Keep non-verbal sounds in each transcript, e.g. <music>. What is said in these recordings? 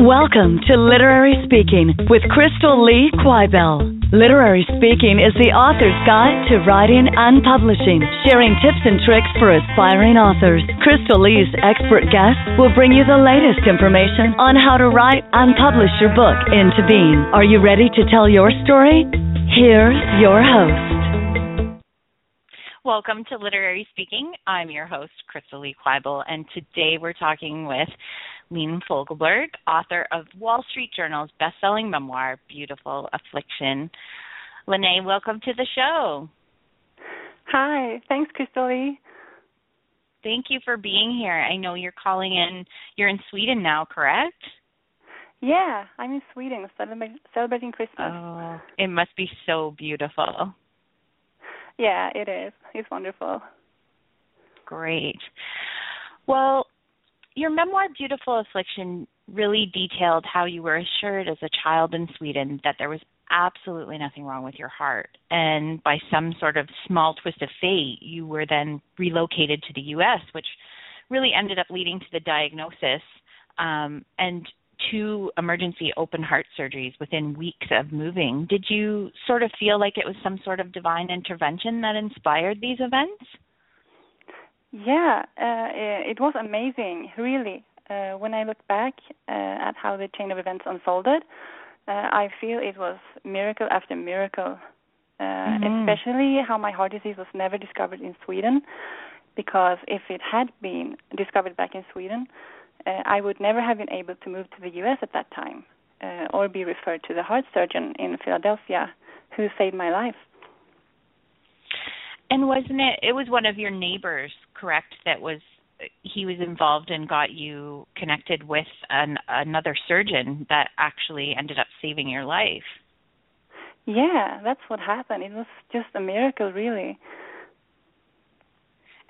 Welcome to Literary Speaking with Crystal Lee Quibell. Literary Speaking is the author's guide to writing and publishing, sharing tips and tricks for aspiring authors. Crystal Lee's expert guests will bring you the latest information on how to write and publish your book into being. Are you ready to tell your story? Here's your host. Welcome to Literary Speaking. I'm your host, Crystal Lee Quibell, and today we're talking with Lene Fogelberg, author of Wall Street Journal's best-selling memoir, Beautiful Affliction. Lene, welcome to the show. Hi, thanks, Crystal Lee. Thank you for being here. I know you're calling in. You're in Sweden now, correct? Yeah, I'm in Sweden celebrating Christmas. Oh, it must be so beautiful. Yeah, it is. It's wonderful. Great. Well, your memoir, Beautiful Affliction, really detailed how you were assured as a child in Sweden that there was absolutely nothing wrong with your heart. And by some sort of small twist of fate, you were then relocated to the US, which really ended up leading to the diagnosis um, and two emergency open heart surgeries within weeks of moving. Did you sort of feel like it was some sort of divine intervention that inspired these events? Yeah, uh, it was amazing, really. Uh, when I look back uh, at how the chain of events unfolded, uh, I feel it was miracle after miracle. Uh, mm-hmm. Especially how my heart disease was never discovered in Sweden, because if it had been discovered back in Sweden, uh, I would never have been able to move to the U.S. at that time, or be referred to the heart surgeon in Philadelphia, who saved my life. And wasn't it? It was one of your neighbors, correct? That was he was involved and got you connected with an, another surgeon that actually ended up saving your life. Yeah, that's what happened. It was just a miracle, really.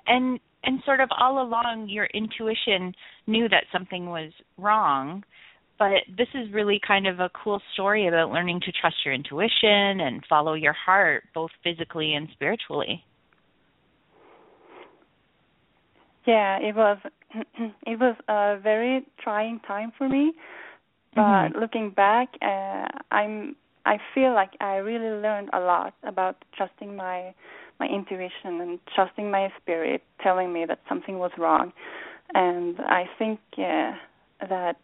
And and sort of all along, your intuition knew that something was wrong, but this is really kind of a cool story about learning to trust your intuition and follow your heart, both physically and spiritually. Yeah, it was <clears throat> it was a very trying time for me. But mm-hmm. looking back, uh, I'm I feel like I really learned a lot about trusting my my intuition and trusting my spirit telling me that something was wrong. And I think uh, that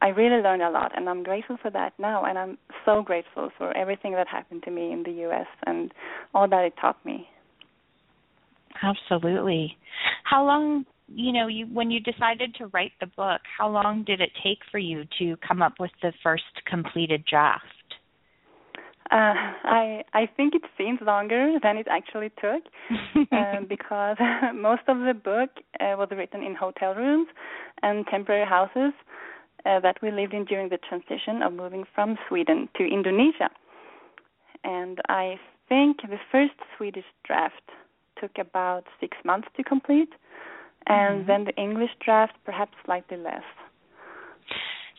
I really learned a lot, and I'm grateful for that now. And I'm so grateful for everything that happened to me in the U.S. and all that it taught me. Absolutely. How long, you know, you when you decided to write the book, how long did it take for you to come up with the first completed draft? Uh, I I think it seems longer than it actually took, <laughs> uh, because <laughs> most of the book uh, was written in hotel rooms and temporary houses uh, that we lived in during the transition of moving from Sweden to Indonesia. And I think the first Swedish draft took about six months to complete, and mm-hmm. then the English draft perhaps slightly less.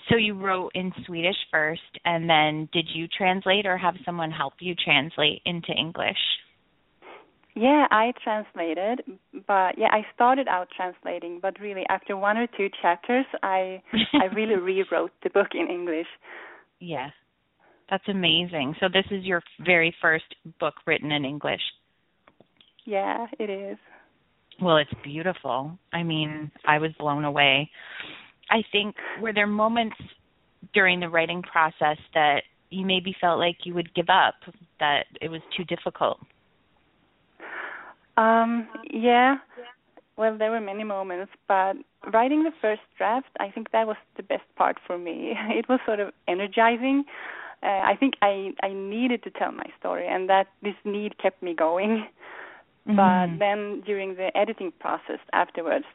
So you wrote in Swedish first, and then did you translate or have someone help you translate into English? Yeah, I translated, but yeah, I started out translating, but really after one or two chapters, I <laughs> I really rewrote the book in English. Yeah. That's amazing. So this is your very first book written in English. Yeah, it is. Well, it's beautiful. I mean, I was blown away. I think were there moments during the writing process that you maybe felt like you would give up, that it was too difficult? Um, yeah. Well, there were many moments, but writing the first draft, I think that was the best part for me. <laughs> It was sort of energizing. Uh, I think I I needed to tell my story, and that this need kept me going. <laughs> Mm-hmm. But then during the editing process afterwards,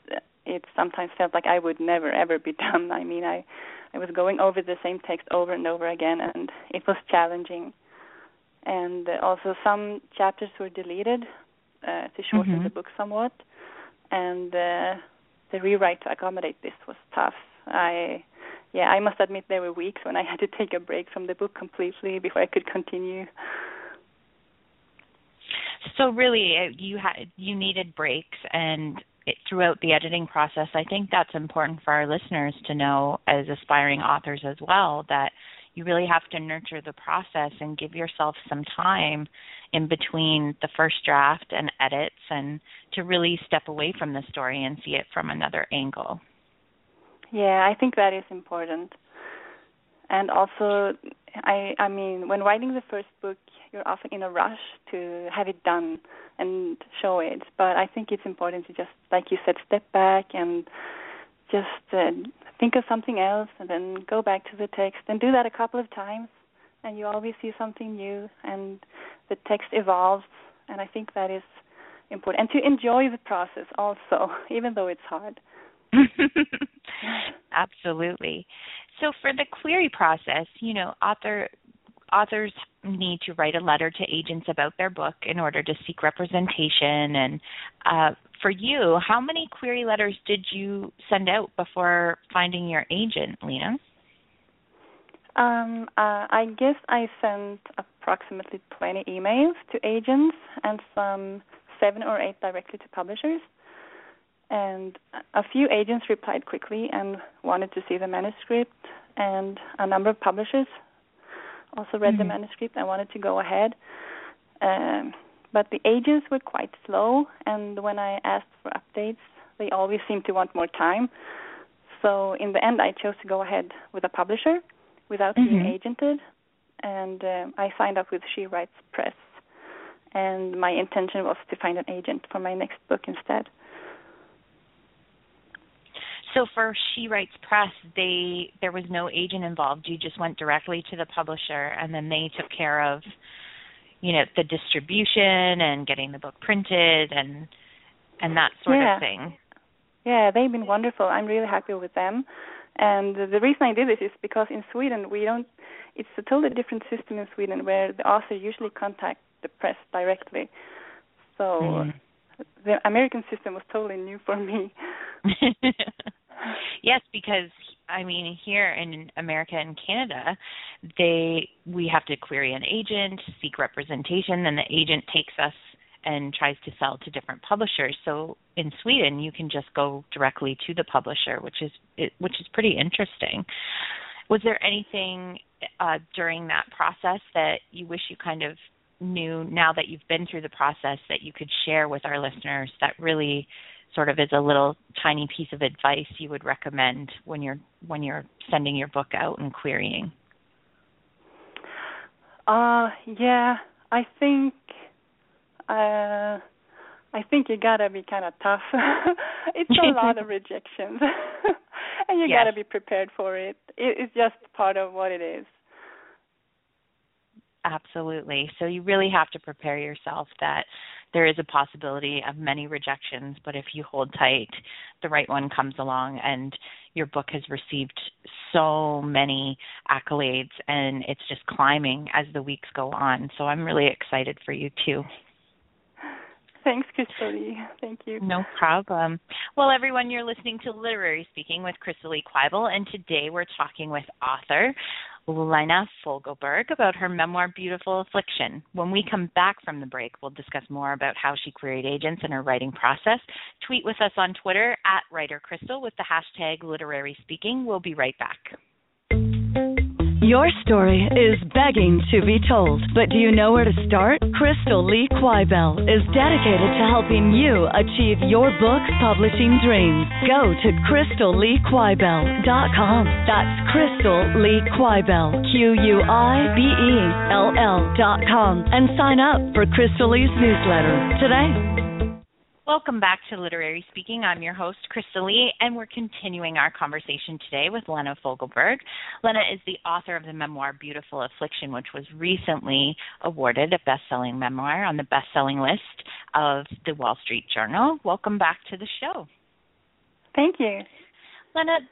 it sometimes felt like I would never ever be <laughs> done. I mean, I I was going over the same text over and over again, and it was challenging. And also, some chapters were deleted uh, to shorten mm-hmm. the book somewhat, and uh, the rewrite to accommodate this was tough. I yeah, I must admit there were weeks when I had to take a break from the book completely before I could continue. So really, uh, you had you needed breaks, and it, throughout the editing process, I think that's important for our listeners to know as aspiring authors as well that you really have to nurture the process and give yourself some time in between the first draft and edits and to really step away from the story and see it from another angle. Yeah, I think that is important. And also I I mean, when writing the first book, you're often in a rush to have it done and show it. But I think it's important to just, like you said, step back and just uh, think of something else, and then go back to the text, and do that a couple of times, and you always see something new, and the text evolves. And I think that is important, and to enjoy the process also, <laughs> even though it's hard. <laughs> Absolutely. So for the query process, you know, author authors need to write a letter to agents about their book in order to seek representation and uh, for you how many query letters did you send out before finding your agent Lene um, uh, I guess I sent approximately 20 emails to agents and some seven or eight directly to publishers. And a few agents replied quickly and wanted to see the manuscript, and a number of publishers also read mm-hmm. the manuscript and wanted to go ahead. Um, but the agents were quite slow, and when I asked for updates, they always seemed to want more time. So in the end, I chose to go ahead with a publisher without mm-hmm. being agented, and um, I signed up with She Writes Press. And my intention was to find an agent for my next book instead. So for She Writes Press, they there was no agent involved. You just went directly to the publisher, and then they took care of, you know, the distribution and getting the book printed and and that sort yeah. of thing. Yeah, they've been wonderful. I'm really happy with them. And the reason I did this is because in Sweden we don't. It's a totally different system in Sweden where the author usually contacts the press directly. So mm. the American system was totally new for me. <laughs> <laughs> yes, because I mean here in America and Canada, they we have to query an agent, seek representation, and the agent takes us and tries to sell to different publishers. So in Sweden, you can just go directly to the publisher, which is which is pretty interesting. Was there anything uh, during that process that you wish you kind of knew now that you've been through the process that you could share with our listeners that really sort of is a little tiny piece of advice you would recommend when you're when you're sending your book out and querying? Uh yeah, I think uh I think you gotta be kind of tough. <laughs> it's a <laughs> lot of rejections, <laughs> and you yes. gotta be prepared for it. it. It's just part of what it is. Absolutely. So you really have to prepare yourself that there is a possibility of many rejections, but if you hold tight, the right one comes along and your book has received so many accolades and it's just climbing as the weeks go on. So I'm really excited for you too. Thanks, Crystal Thank you. No problem. Well, everyone, you're listening to Literary Speaking with Crystal Lee Quibell, and today we're talking with author Lene Fogelberg about her memoir Beautiful Affliction. When we come back from the break, we'll discuss more about how she queried agents and her writing process. Tweet with us on Twitter at Writer Crystal with the hashtag Literary Speaking. We'll be right back. Your story is begging to be told, but do you know where to start? Crystal Lee Quibell is dedicated to helping you achieve your book publishing dreams. Go to crystalleequibell.com. That's Crystal Lee Quibell, Q-U-I-B-E-L-L dot com, and sign up for Crystal Lee's newsletter today. Welcome back to Literary Speaking. I'm your host, Crystal Lee, and we're continuing our conversation today with Lene Fogelberg. Lene is the author of the memoir Beautiful Affliction, which was recently awarded a best selling memoir on the best selling list of the Wall Street Journal. Welcome back to the show. Thank you. Lene,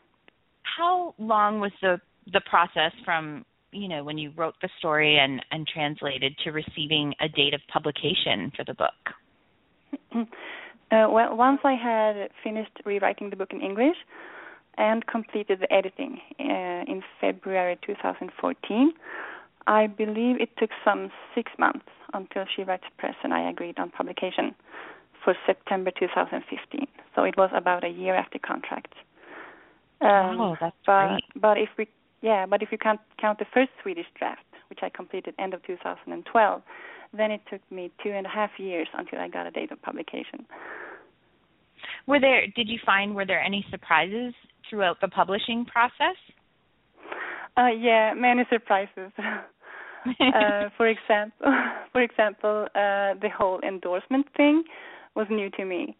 how long was the, the process from you know when you wrote the story and, and translated to receiving a date of publication for the book? <clears throat> Uh, well, once I had finished rewriting the book in English and completed the editing uh, in February 2014, I believe it took some six months until She Writes Press and I agreed on publication. for September 2015. So it was about a year after contract. Um, oh, that's but, great. But if we, yeah, but if you can't count the first Swedish draft, which I completed end of 2012, then it took me two and a half years until I got a date of publication. Were there? Did you find were there any surprises throughout the publishing process? Uh, yeah, many surprises. <laughs> uh, for example, <laughs> for example, uh, the whole endorsement thing was new to me,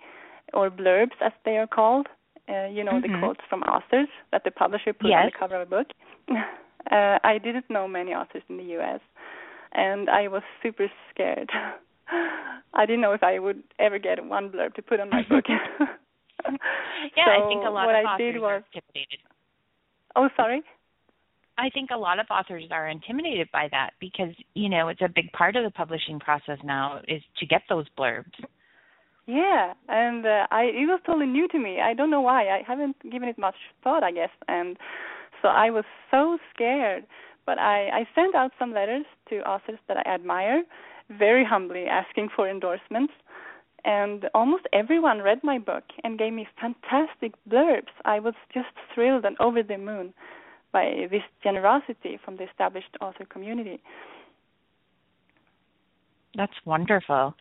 or blurbs as they are called. Uh, you know, mm-hmm. the quotes from authors that the publisher puts yes. on the cover of a book. <laughs> Uh, I didn't know many authors in the U.S., and I was super scared. <laughs> I didn't know if I would ever get one blurb to put on my book. <laughs> <laughs> yeah, so I think a lot what of I authors did was, are intimidated. Oh, sorry. I think a lot of authors are intimidated by that because you know it's a big part of the publishing process now is to get those blurbs. Yeah, and uh, I it was totally new to me. I don't know why. I haven't given it much thought, I guess, and so I was so scared. But I I sent out some letters to authors that I admire, very humbly asking for endorsements, and almost everyone read my book and gave me fantastic blurbs. I was just thrilled and over the moon by this generosity from the established author community. That's wonderful.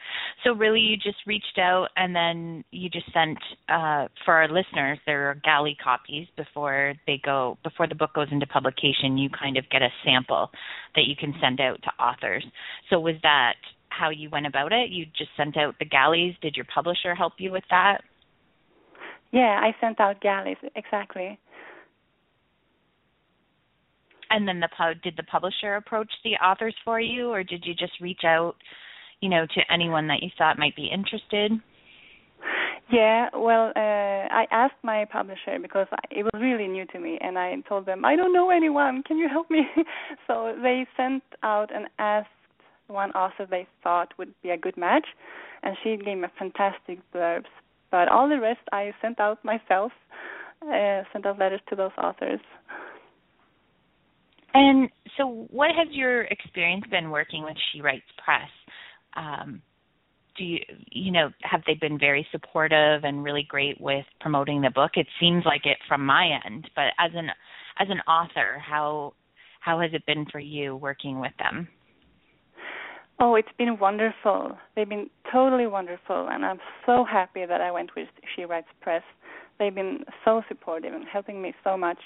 So really you just reached out and then you just sent uh, for our listeners there are galley copies before they go before the book goes into publication you kind of get a sample that you can send out to authors. So was that how you went about it? You just sent out the galleys. Did your publisher help you with that? Yeah, I sent out galleys exactly. And then the did the publisher approach the authors for you, or did you just reach out, you know, to anyone that you thought might be interested? Yeah, well, uh, I asked my publisher because it was really new to me, and I told them I don't know anyone. Can you help me? <laughs> so they sent out and asked one author they thought would be a good match, and she gave me fantastic blurbs. But all the rest I sent out myself, uh, sent out letters to those authors. And so, what has your experience been working with She Writes Press? Um, do you, you know, have they been very supportive and really great with promoting the book? It seems like it from my end, but as an as an author, how how has it been for you working with them? Oh, it's been wonderful. They've been totally wonderful, and I'm so happy that I went with She Writes Press. They've been so supportive and helping me so much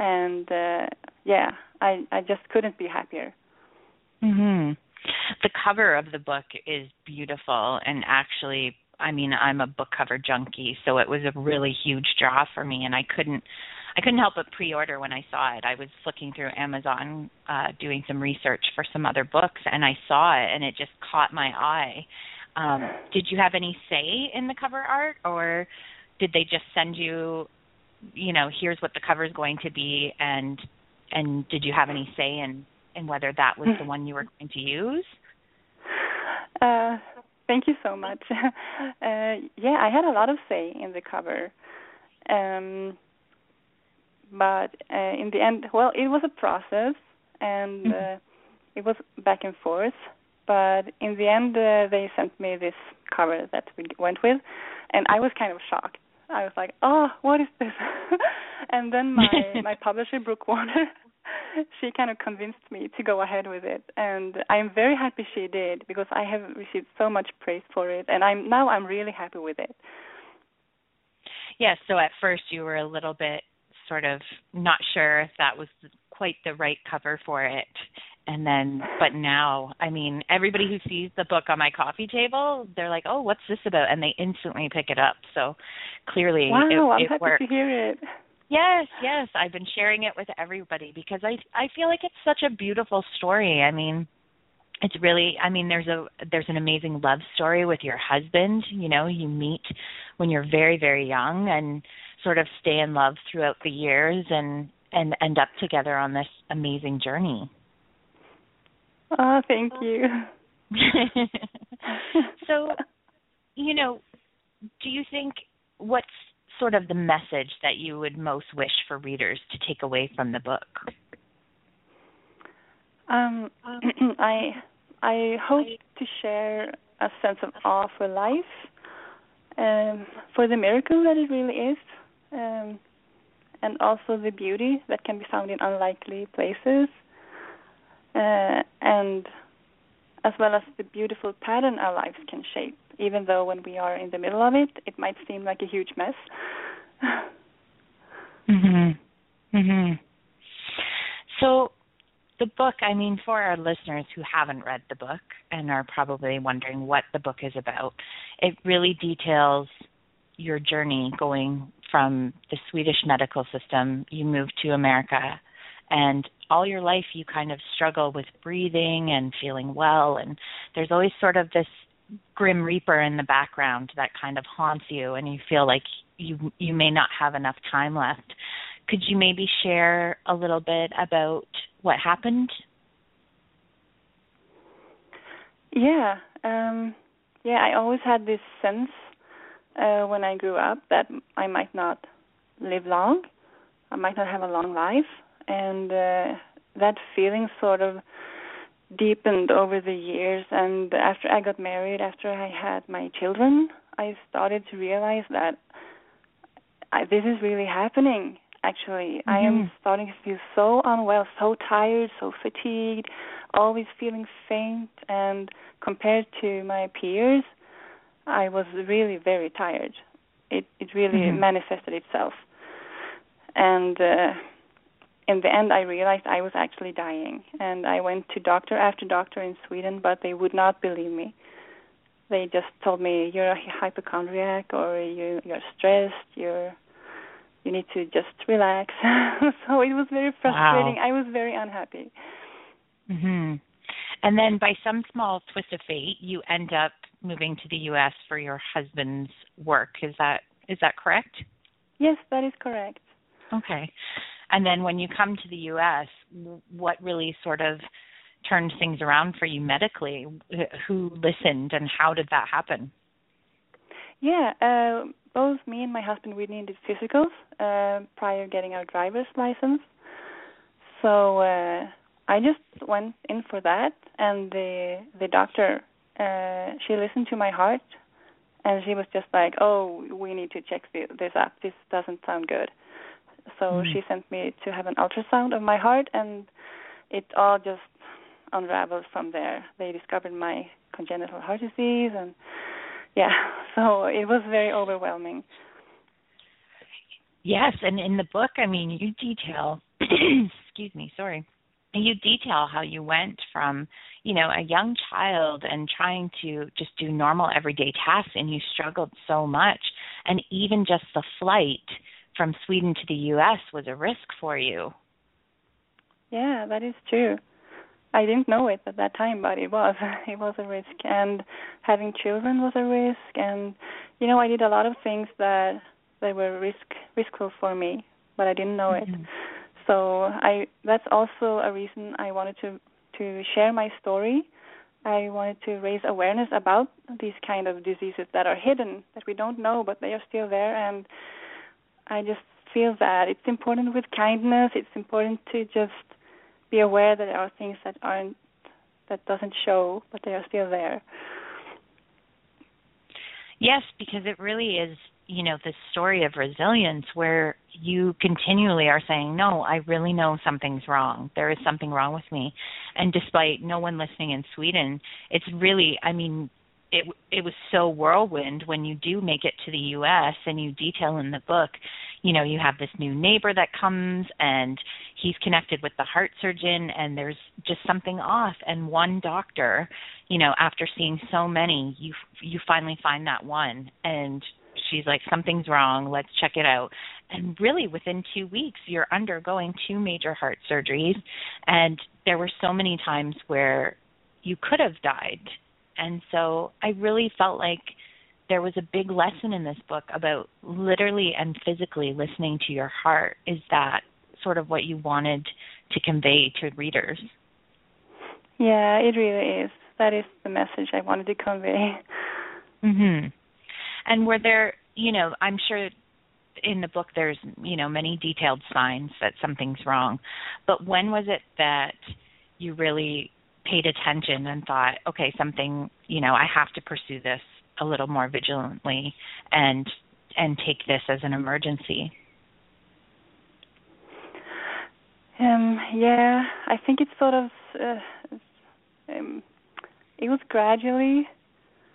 and uh, yeah, I I just couldn't be happier. Mhm. The cover of the book is beautiful and actually I mean, I'm a book cover junkie, so it was a really huge draw for me and I couldn't I couldn't help but pre-order when I saw it. I was flicking through Amazon uh doing some research for some other books and I saw it and it just caught my eye. Um did you have any say in the cover art or did they just send you you know, here's what the cover is going to be, and and did you have any say in in whether that was the one you were going to use? Uh, thank you so much. <laughs> Uh, yeah, I had a lot of say in the cover, um, but uh, in the end, well, it was a process, and mm-hmm. uh, it was back and forth. But in the end, uh, they sent me this cover that we went with, and I was kind of shocked I was like, oh, what is this? <laughs> and then my <laughs> my publisher Brooke Warner, <laughs> she kind of convinced me to go ahead with it, and I'm very happy she did because I have received so much praise for it, and I'm now I'm really happy with it. Yes. Yeah, so at first you were a little bit sort of not sure if that was quite the right cover for it and then but now i mean everybody who sees the book on my coffee table they're like oh what's this about and they instantly pick it up so clearly wow it, i'm it happy to hear it yes yes i've been sharing it with everybody because i i feel like it's such a beautiful story i mean it's really i mean there's a there's an amazing love story with your husband you know you meet when you're very very young and sort of stay in love throughout the years and and end up together on this amazing journey Oh, thank you. <laughs> so, you know, do you think what's sort of the message that you would most wish for readers to take away from the book? Um, <clears throat> I I hope to share a sense of awe for life, um, for the miracle that it really is, um, and also the beauty that can be found in unlikely places, uh, and as well as the beautiful pattern our lives can shape, even though when we are in the middle of it, it might seem like a huge mess. mhm. Mhm. So the book, I mean, for our listeners who haven't read the book and are probably wondering what the book is about, it really details your journey going from the Swedish medical system, you moved to America, and all your life you kind of struggle with breathing and feeling well, and there's always sort of this grim reaper in the background that kind of haunts you, and you feel like you you may not have enough time left. Could you maybe share a little bit about what happened? Yeah, um, yeah. I always had this sense uh, when I grew up that I might not live long, I might not have a long life, and uh, that feeling sort of deepened over the years. And after I got married, after I had my children, I started to realize that I, this is really happening actually. Mm-hmm. I am mm-hmm. starting to feel so unwell, so tired, so fatigued, always feeling faint and compared to my peers, I was really very tired. It it really mm-hmm. manifested itself. And uh in the end I realized I was actually dying and I went to doctor after doctor in Sweden but they would not believe me. They just told me you're a hypochondriac or you you're stressed, you're you need to just relax. <laughs> so it was very frustrating. Wow. I was very unhappy. Mhm. And then by some small twist of fate, you end up moving to the US for your husband's work. Is that is that correct? Yes, that is correct. Okay. And then when you come to the US, what really sort of turned things around for you medically? Who listened and how did that happen? Yeah, uh, both me and my husband we needed physicals uh, prior getting our driver's license. So uh, I just went in for that, and the the doctor uh, she listened to my heart, and she was just like, "Oh, we need to check this up. This doesn't sound good." So mm. she sent me to have an ultrasound of my heart, and it all just unraveled from there. They discovered my congenital heart disease, and yeah, <laughs> so it was very overwhelming. Yes, and in the book, I mean, you detail, <clears throat> excuse me, sorry, you detail how you went from, you know, a young child and trying to just do normal everyday tasks, and you struggled so much, and even just the flight from Sweden to the U.S. was a risk for you. Yeah, that is true. I didn't know it at that time, but it was <laughs> it was a risk, and having children was a risk, and you know I did a lot of things that that were risk riskful for me, but I didn't know mm-hmm. it. So I that's also a reason I wanted to to share my story. I wanted to raise awareness about these kind of diseases that are hidden that we don't know, but they are still there, and I just feel that it's important with kindness. It's important to just be aware that there are things that aren't that doesn't show, but they are still there. Yes, because it really is, you know, this story of resilience where you continually are saying, "No, I really know something's wrong. There is something wrong with me." And despite no one listening in Sweden, it's really, I mean, it it was so whirlwind when you do make it to the US and you detail in the book you know you have this new neighbor that comes and he's connected with the heart surgeon and there's just something off. And one doctor you know after seeing so many you you finally find that one. And she's like something's wrong. Let's check it out. And really within 2 weeks you're undergoing two major heart surgeries. And there were so many times where you could have died and so i really felt like there was a big lesson in this book about literally and physically listening to your heart. Is that sort of what you wanted to convey to readers? Yeah, it really is. That is the message I wanted to convey. Mhm. And were there, you know, I'm sure in the book there's, you know, many detailed signs that something's wrong. But when was it that you really paid attention and thought, okay, something, you know, I have to pursue this a little more vigilantly and and take this as an emergency? Um, yeah, I think it's sort of uh, um, it was gradually.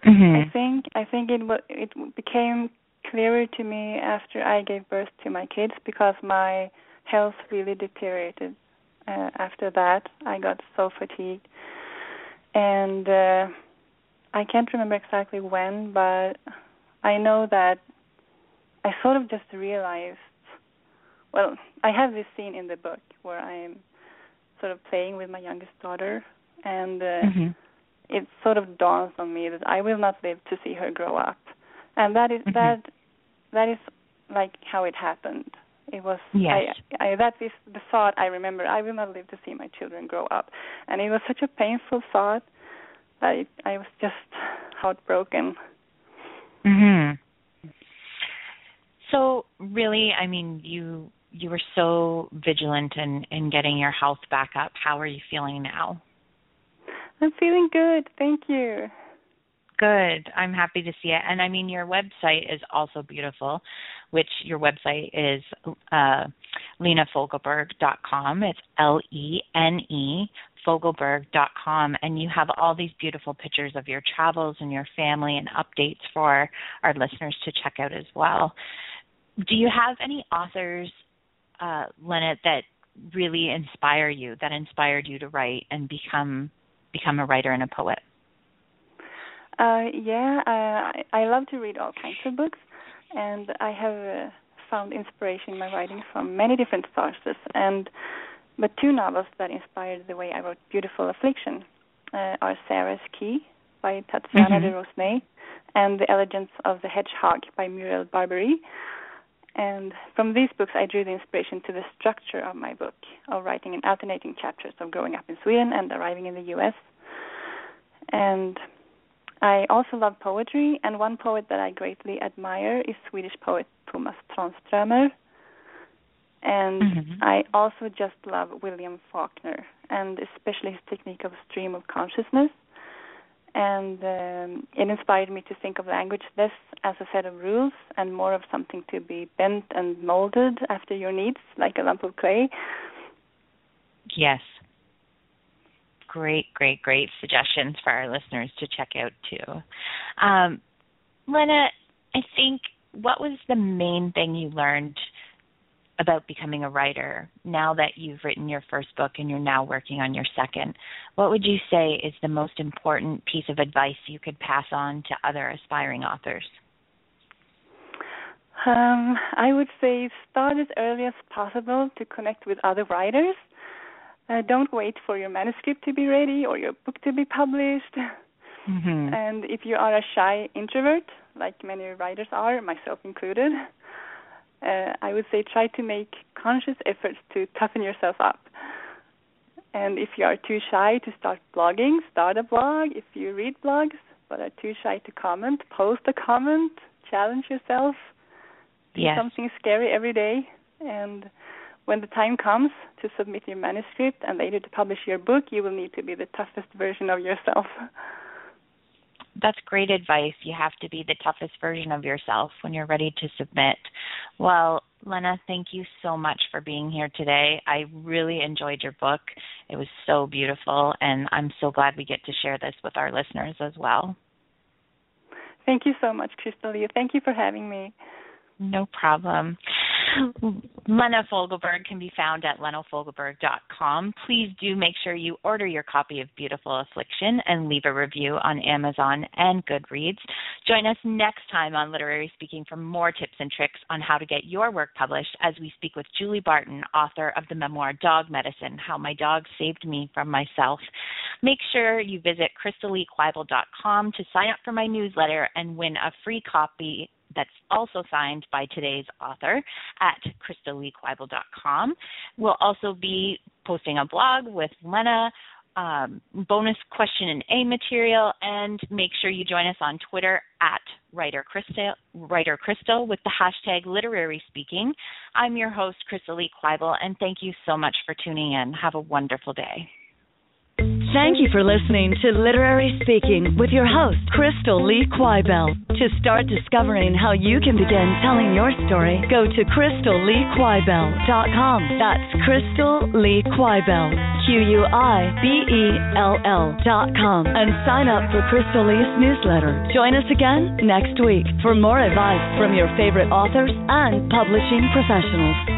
Mm-hmm. I think I think it it became clearer to me after I gave birth to my kids because my health really deteriorated uh, after that. I got so fatigued, and uh, I can't remember exactly when, but I know that I sort of just realized. Well, I have this scene in the book where I'm sort of playing with my youngest daughter, and uh, mm-hmm. it sort of dawns on me that I will not live to see her grow up, and that is, Mm-hmm. that that is like how it happened. It was Yes. I, I that is the thought I remember. I will not live to see my children grow up, and it was such a painful thought. I I was just heartbroken. Mhm. So really, I mean, you you were so vigilant in in getting your health back up. How are you feeling now? I'm feeling good. Thank you. Good. I'm happy to see it. And I mean, your website is also beautiful, which your website is uh, lenefogelberg.com. It's L E N E fogelberg.com. And you have all these beautiful pictures of your travels and your family and updates for our listeners to check out as well. Do you have any authors, uh, Lene, that really inspire you, that inspired you to write and become become a writer and a poet? Uh, yeah, uh, I, I love to read all kinds of books, and I have uh, found inspiration in my writing from many different sources. And but two novels that inspired the way I wrote Beautiful Affliction uh, are Sarah's Key by Tatiana Mhm. de Rosnay and The Elegance of the Hedgehog by Muriel Barbery. And from these books, I drew the inspiration to the structure of my book, of writing in alternating chapters of growing up in Sweden and arriving in the U.S. And I also love poetry, and one poet that I greatly admire is Swedish poet Thomas Tranströmer. And Mhm. I also just love William Faulkner, and especially his technique of stream of consciousness. And um, it inspired me to think of language less as a set of rules and more of something to be bent and molded after your needs, like a lump of clay. Yes. Great, great, great suggestions for our listeners to check out too. Um, Lene, I think what was the main thing you learned about becoming a writer now that you've written your first book and you're now working on your second? What would you say is the most important piece of advice you could pass on to other aspiring authors? Um, I would say start as early as possible to connect with other writers. Uh, don't wait for your manuscript to be ready or your book to be published. Mm-hmm. And if you are a shy introvert, like many writers are, myself included, uh, I would say try to make conscious efforts to toughen yourself up. And if you are too shy to start blogging, start a blog. If you read blogs but are too shy to comment, post a comment, challenge yourself. Do Yes. something scary every day. And when the time comes to submit your manuscript and later to publish your book, you will need to be the toughest version of yourself. that's great advice. You have to be the toughest version of yourself when you're ready to submit. Well, Lene, thank you so much for being here today. I really enjoyed your book. It was so beautiful, and I'm so glad we get to share this with our listeners as well. Thank you so much, Crystal Thank you for having me. No problem. Lene Fogelberg can be found at lenefogelberg.com. Please do make sure you order your copy of Beautiful Affliction and leave a review on Amazon and Goodreads. Join us next time on Literary Speaking for more tips and tricks on how to get your work published as we speak with Julie Barton, author of the memoir Dog Medicine How My Dog Saved Me from Myself. Make sure you visit crystalleequibell.com to sign up for my newsletter and win a free copy that's also signed by today's author at crystalleequibell.com. We'll also be posting a blog with Lene, um, bonus question and A material, and make sure you join us on Twitter at Writer Crystal, Writer Crystal with the hashtag Literary Speaking. I'm your host, Crystal Lee Quibell, and thank you so much for tuning in. Have a wonderful day. Thank you for listening to Literary Speaking with your host, Crystal Lee Quibell. To start discovering how you can begin telling your story, go to crystalleequibell.com. That's Crystal Lee Quibell, Q-U-I-B-E-L-L dot com, and sign up for Crystal Lee's newsletter. Join us again next week for more advice from your favorite authors and publishing professionals.